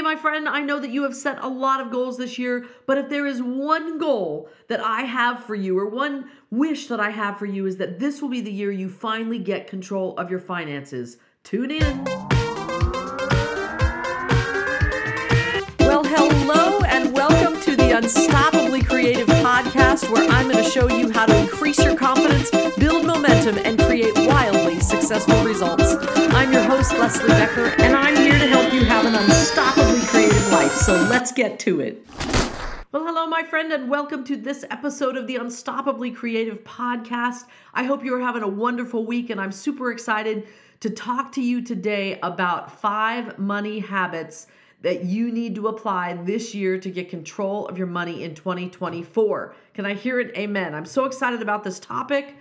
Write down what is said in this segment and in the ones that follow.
Hey, my friend, I know that you have set a lot of goals this year, but if there is one goal that I have for you, or one wish that I have for you, is that this will be the year you finally get control of your finances. Tune in. Well, hello, and welcome to the Unstoppably Creative podcast, where I'm going to show you how to increase your confidence, build momentum, and create wildly successful results. I'm your host, Leslie Becker, and I'm here to help you have an unstoppably creative life. So let's get to it. Well, hello, my friend, and welcome to this episode of the Unstoppably Creative Podcast. I hope you're having a wonderful week, and I'm super excited to talk to you today about five money habits that you need to apply this year to get control of your money in 2024. Can I hear it? Amen. I'm so excited about this topic.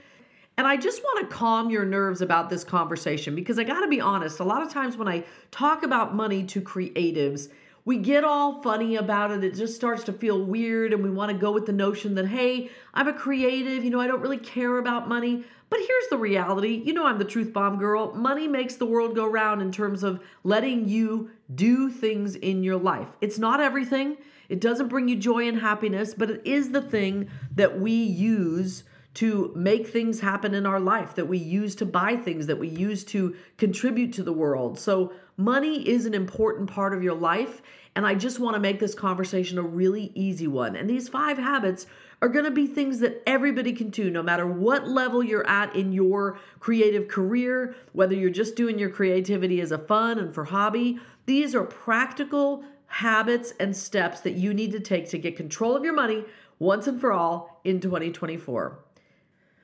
And I just want to calm your nerves about this conversation because I got to be honest, a lot of times when I talk about money to creatives, we get all funny about it. It just starts to feel weird, and we want to go with the notion that, hey, I'm a creative, you know, I don't really care about money. But here's the reality you know, I'm the truth bomb girl. Money makes the world go round in terms of letting you do things in your life. It's not everything, it doesn't bring you joy and happiness, but it is the thing that we use to make things happen in our life, that we use to buy things, that we use to contribute to the world. So, money is an important part of your life. And I just want to make this conversation a really easy one. And these five habits are going to be things that everybody can do, no matter what level you're at in your creative career, whether you're just doing your creativity as a fun and for hobby. These are practical habits and steps that you need to take to get control of your money once and for all in 2024.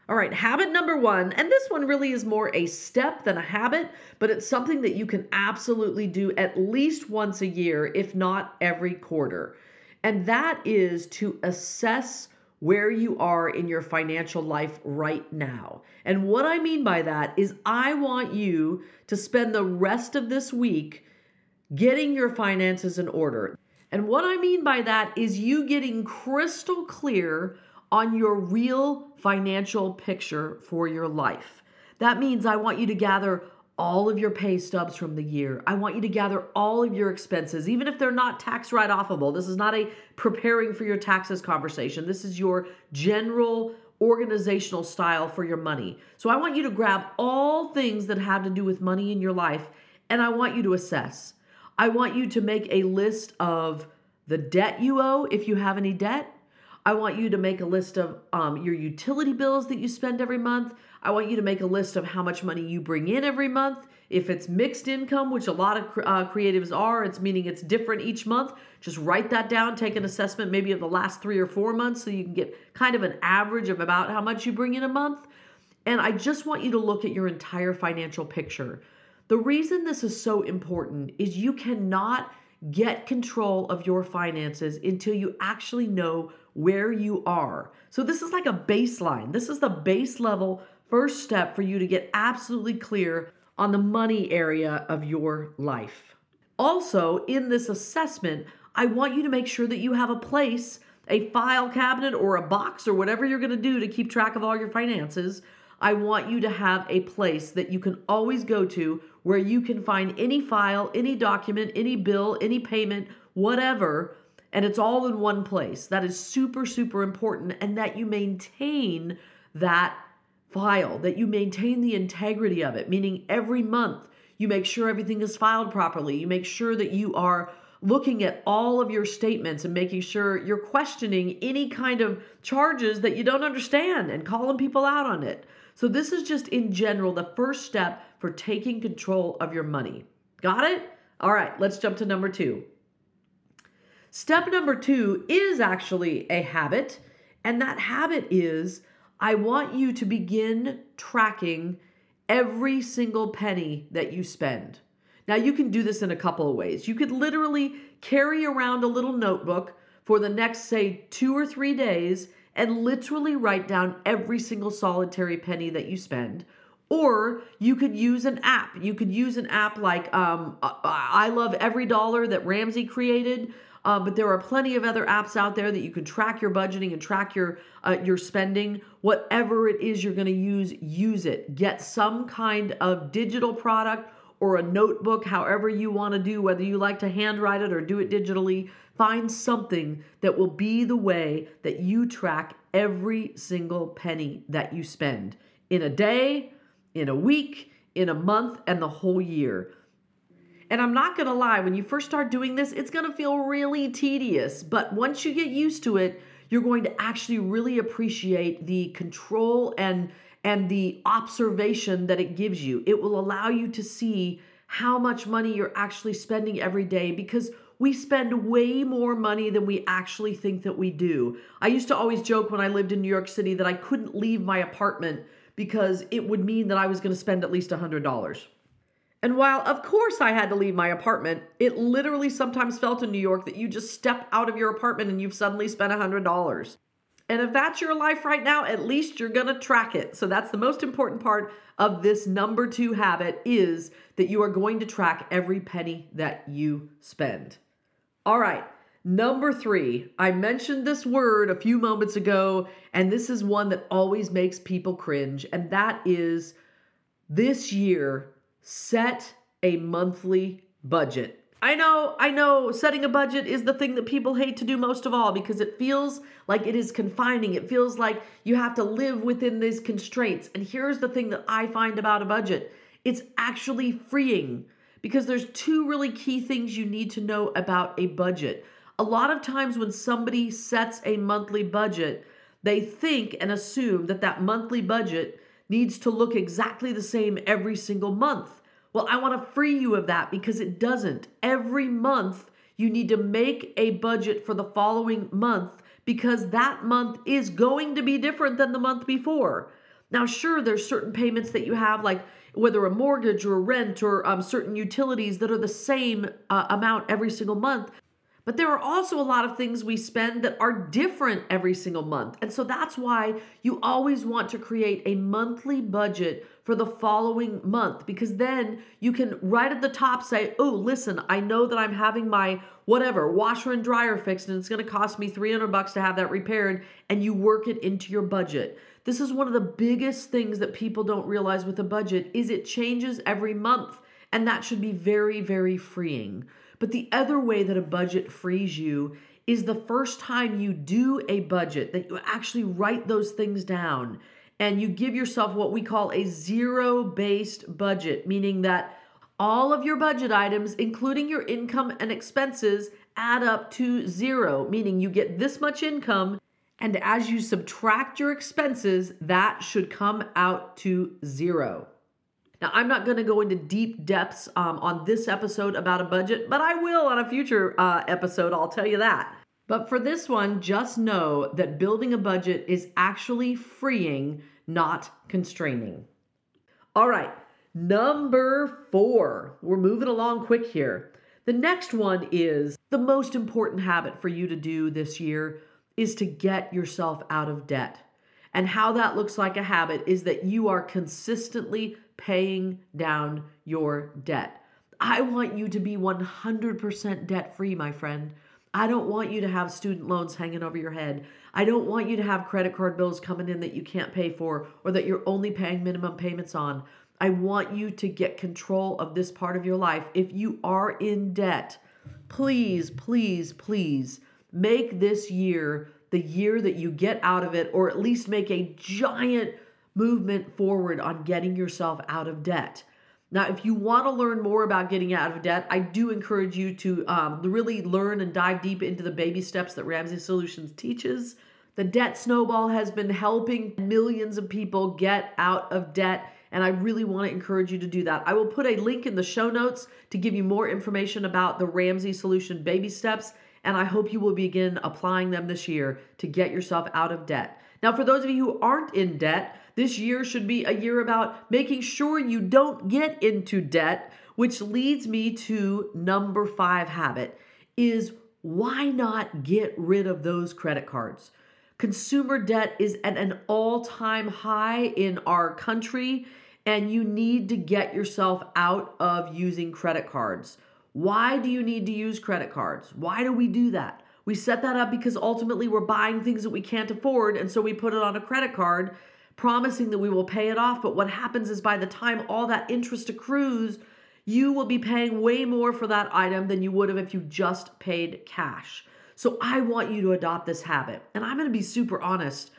All right, habit number one, and this one really is more a step than a habit, but it's something that you can absolutely do at least once a year, if not every quarter. And that is to assess where you are in your financial life right now. And what I mean by that is, I want you to spend the rest of this week getting your finances in order. And what I mean by that is you getting crystal clear on your real financial picture for your life. That means I want you to gather all of your pay stubs from the year. I want you to gather all of your expenses, even if they're not tax write offable. This is not a preparing for your taxes conversation. This is your general organizational style for your money. So I want you to grab all things that have to do with money in your life and I want you to assess. I want you to make a list of the debt you owe if you have any debt. I want you to make a list of um, your utility bills that you spend every month. I want you to make a list of how much money you bring in every month. If it's mixed income, which a lot of uh, creatives are, it's meaning it's different each month. Just write that down, take an assessment maybe of the last three or four months so you can get kind of an average of about how much you bring in a month. And I just want you to look at your entire financial picture. The reason this is so important is you cannot get control of your finances until you actually know where you are. So, this is like a baseline. This is the base level first step for you to get absolutely clear on the money area of your life. Also, in this assessment, I want you to make sure that you have a place, a file cabinet or a box or whatever you're going to do to keep track of all your finances. I want you to have a place that you can always go to where you can find any file, any document, any bill, any payment, whatever and it's all in one place. That is super, super important, and that you maintain that file, that you maintain the integrity of it, meaning every month you make sure everything is filed properly. You make sure that you are looking at all of your statements and making sure you're questioning any kind of charges that you don't understand and calling people out on it. So, this is just in general the first step for taking control of your money. Got it? All right, let's jump to number two. Step number two is actually a habit, and that habit is I want you to begin tracking every single penny that you spend. Now, you can do this in a couple of ways. You could literally carry around a little notebook for the next, say, two or three days and literally write down every single solitary penny that you spend. Or you could use an app. You could use an app like um, I Love EveryDollar that Ramsey created. Uh, but there are plenty of other apps out there that you can track your budgeting and track your uh, your spending. Whatever it is you're going to use, use it. Get some kind of digital product or a notebook, however you want to do, whether you like to handwrite it or do it digitally. Find something that will be the way that you track every single penny that you spend in a day, in a week, in a month, and the whole year. And I'm not going to lie, when you first start doing this, it's going to feel really tedious. But once you get used to it, you're going to actually really appreciate the control and and the observation that it gives you. It will allow you to see how much money you're actually spending every day because we spend way more money than we actually think that we do. I used to always joke when I lived in New York City that I couldn't leave my apartment because it would mean that I was going to spend at least $100. And while, of course, I had to leave my apartment, it literally sometimes felt in New York that you just step out of your apartment and you've suddenly spent $100. And if that's your life right now, at least you're going to track it. So that's the most important part of this number 2 habit is that you are going to track every penny that you spend. All right. Number 3. I mentioned this word a few moments ago and this is one that always makes people cringe and that is this year set a monthly budget. I know, I know, setting a budget is the thing that people hate to do most of all because it feels like it is confining. It feels like you have to live within these constraints. And here's the thing that I find about a budget it's actually freeing because there's two really key things you need to know about a budget. A lot of times when somebody sets a monthly budget, they think and assume that that monthly budget needs to look exactly the same every single month. Well, I want to free you of that because it doesn't. Every month, you need to make a budget for the following month because that month is going to be different than the month before. Now, sure, there's certain payments that you have, like whether a mortgage or rent or um, certain utilities that are the same uh, amount every single month. But there are also a lot of things we spend that are different every single month. And so that's why you always want to create a monthly budget for the following month because then you can right at the top say, oh, listen, I know that I'm having my whatever washer and dryer fixed and it's going to cost me 300 bucks to have that repaired and you work it into your budget. This is one of the biggest things that people don't realize with a budget is it changes every month and that should be very very freeing. But the other way that a budget frees you is the first time you do a budget that you actually write those things down and you give yourself what we call a zero based budget, meaning that all of your budget items, including your income and expenses, add up to zero, meaning you get this much income. And as you subtract your expenses, that should come out to zero. Now, I'm not going to go into deep depths um, on this episode about a budget, but I will on a future uh, episode, I'll tell you that. But for this one, just know that building a budget is actually freeing, not constraining. All right, number four. We're moving along quick here. The next one is the most important habit for you to do this year is to get yourself out of debt. And how that looks like a habit is that you are consistently paying down your debt. I want you to be 100% debt free, my friend. I don't want you to have student loans hanging over your head. I don't want you to have credit card bills coming in that you can't pay for or that you're only paying minimum payments on. I want you to get control of this part of your life. If you are in debt, please, please, please make this year the year that you get out of it, or at least make a giant movement forward on getting yourself out of debt. Now, if you want to learn more about getting out of debt, I do encourage you to um, really learn and dive deep into the baby steps that Ramsey Solutions teaches. The debt snowball has been helping millions of people get out of debt, and I really want to encourage you to do that. I will put a link in the show notes to give you more information about the Ramsey Solution baby steps, and I hope you will begin applying them this year to get yourself out of debt. Now, for those of you who aren't in debt, this year should be a year about making sure you don't get into debt, which leads me to number five habit is why not get rid of those credit cards? Consumer debt is at an all time high in our country, and you need to get yourself out of using credit cards. Why do you need to use credit cards? Why do we do that? We set that up because ultimately we're buying things that we can't afford, and so we put it on a credit card promising that we will pay it off. But what happens is by the time all that interest accrues, you will be paying way more for that item than you would have if you just paid cash. So I want you to adopt this habit. And I'm going to be super honest.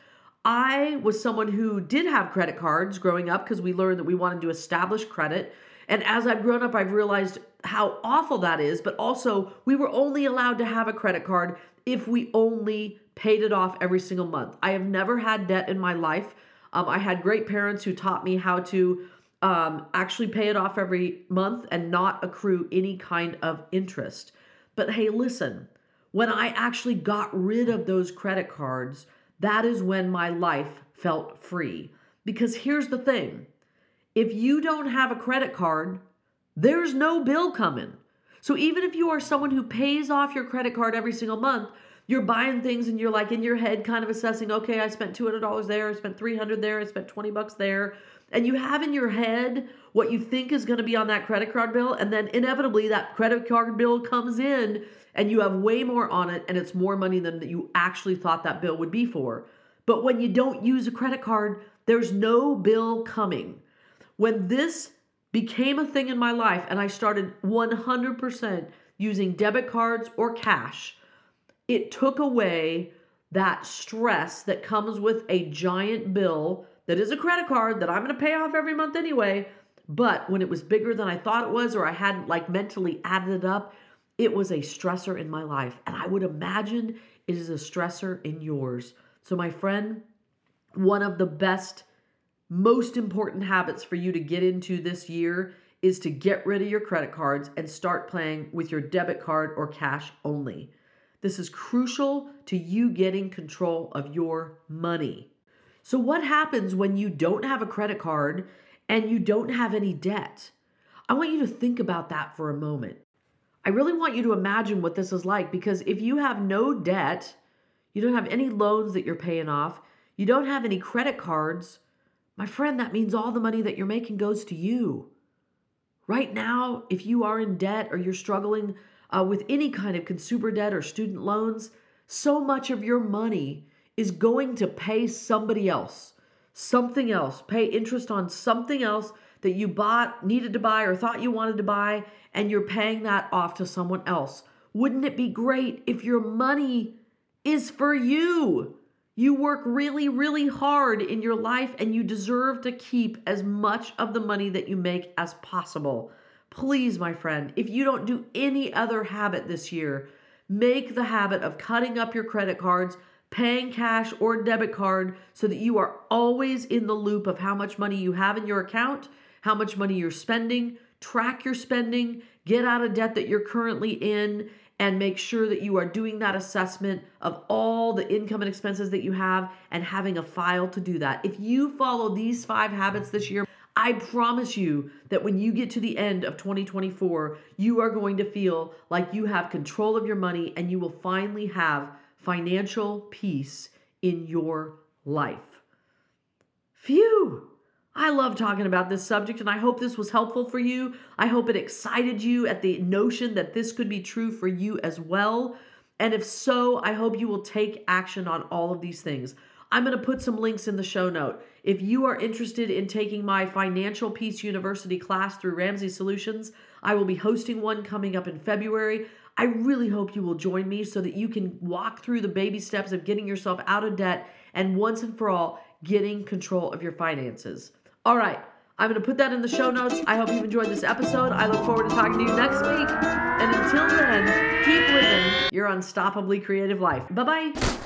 I was someone who did have credit cards growing up because we learned that we wanted to establish credit. And as I've grown up, I've realized how awful that is. But also, we were only allowed to have a credit card if we only paid it off every single month. I have never had debt in my life. Um, I had great parents who taught me how to um, actually pay it off every month and not accrue any kind of interest. But hey, listen, when I actually got rid of those credit cards, that is when my life felt free. Because here's the thing if you don't have a credit card, there's no bill coming. So even if you are someone who pays off your credit card every single month, you're buying things and you're like in your head kind of assessing, okay, I spent $200 there, I spent 300 there, I spent 20 bucks there and you have in your head what you think is going to be on that credit card bill and then inevitably that credit card bill comes in and you have way more on it and it's more money than you actually thought that bill would be for but when you don't use a credit card there's no bill coming when this became a thing in my life and i started 100% using debit cards or cash it took away that stress that comes with a giant bill that is a credit card that I'm going to pay off every month anyway. But when it was bigger than I thought it was, or I hadn't like mentally added it up, it was a stressor in my life. And I would imagine it is a stressor in yours. So, my friend, one of the best, most important habits for you to get into this year is to get rid of your credit cards and start playing with your debit card or cash only. This is crucial to you getting control of your money. So, what happens when you don't have a credit card and you don't have any debt? I want you to think about that for a moment. I really want you to imagine what this is like because if you have no debt, you don't have any loans that you're paying off, you don't have any credit cards, my friend, that means all the money that you're making goes to you. Right now, if you are in debt or you're struggling uh, with any kind of consumer debt or student loans, so much of your money is going to pay somebody else, something else, pay interest on something else that you bought, needed to buy, or thought you wanted to buy, and you're paying that off to someone else. Wouldn't it be great if your money is for you? You work really, really hard in your life and you deserve to keep as much of the money that you make as possible. Please, my friend, if you don't do any other habit this year, make the habit of cutting up your credit cards, paying cash or debit card so that you are always in the loop of how much money you have in your account, how much money you're spending, track your spending, get out of debt that you're currently in, and make sure that you are doing that assessment of all the income and expenses that you have and having a file to do that. If you follow these five habits this year, I promise you that when you get to the end of 2024, you are going to feel like you have control of your money and you will finally have financial peace in your life. Phew! I love talking about this subject and I hope this was helpful for you. I hope it excited you at the notion that this could be true for you as well. And if so, I hope you will take action on all of these things. I'm going to put some links in the show note. If you are interested in taking my Financial Peace University class through Ramsey Solutions, I will be hosting one coming up in February. I really hope you will join me so that you can walk through the baby steps of getting yourself out of debt and once and for all getting control of your finances. All right, I'm going to put that in the show notes. I hope you've enjoyed this episode. I look forward to talking to you next week. And until then, keep living your unstoppably creative life. Bye bye.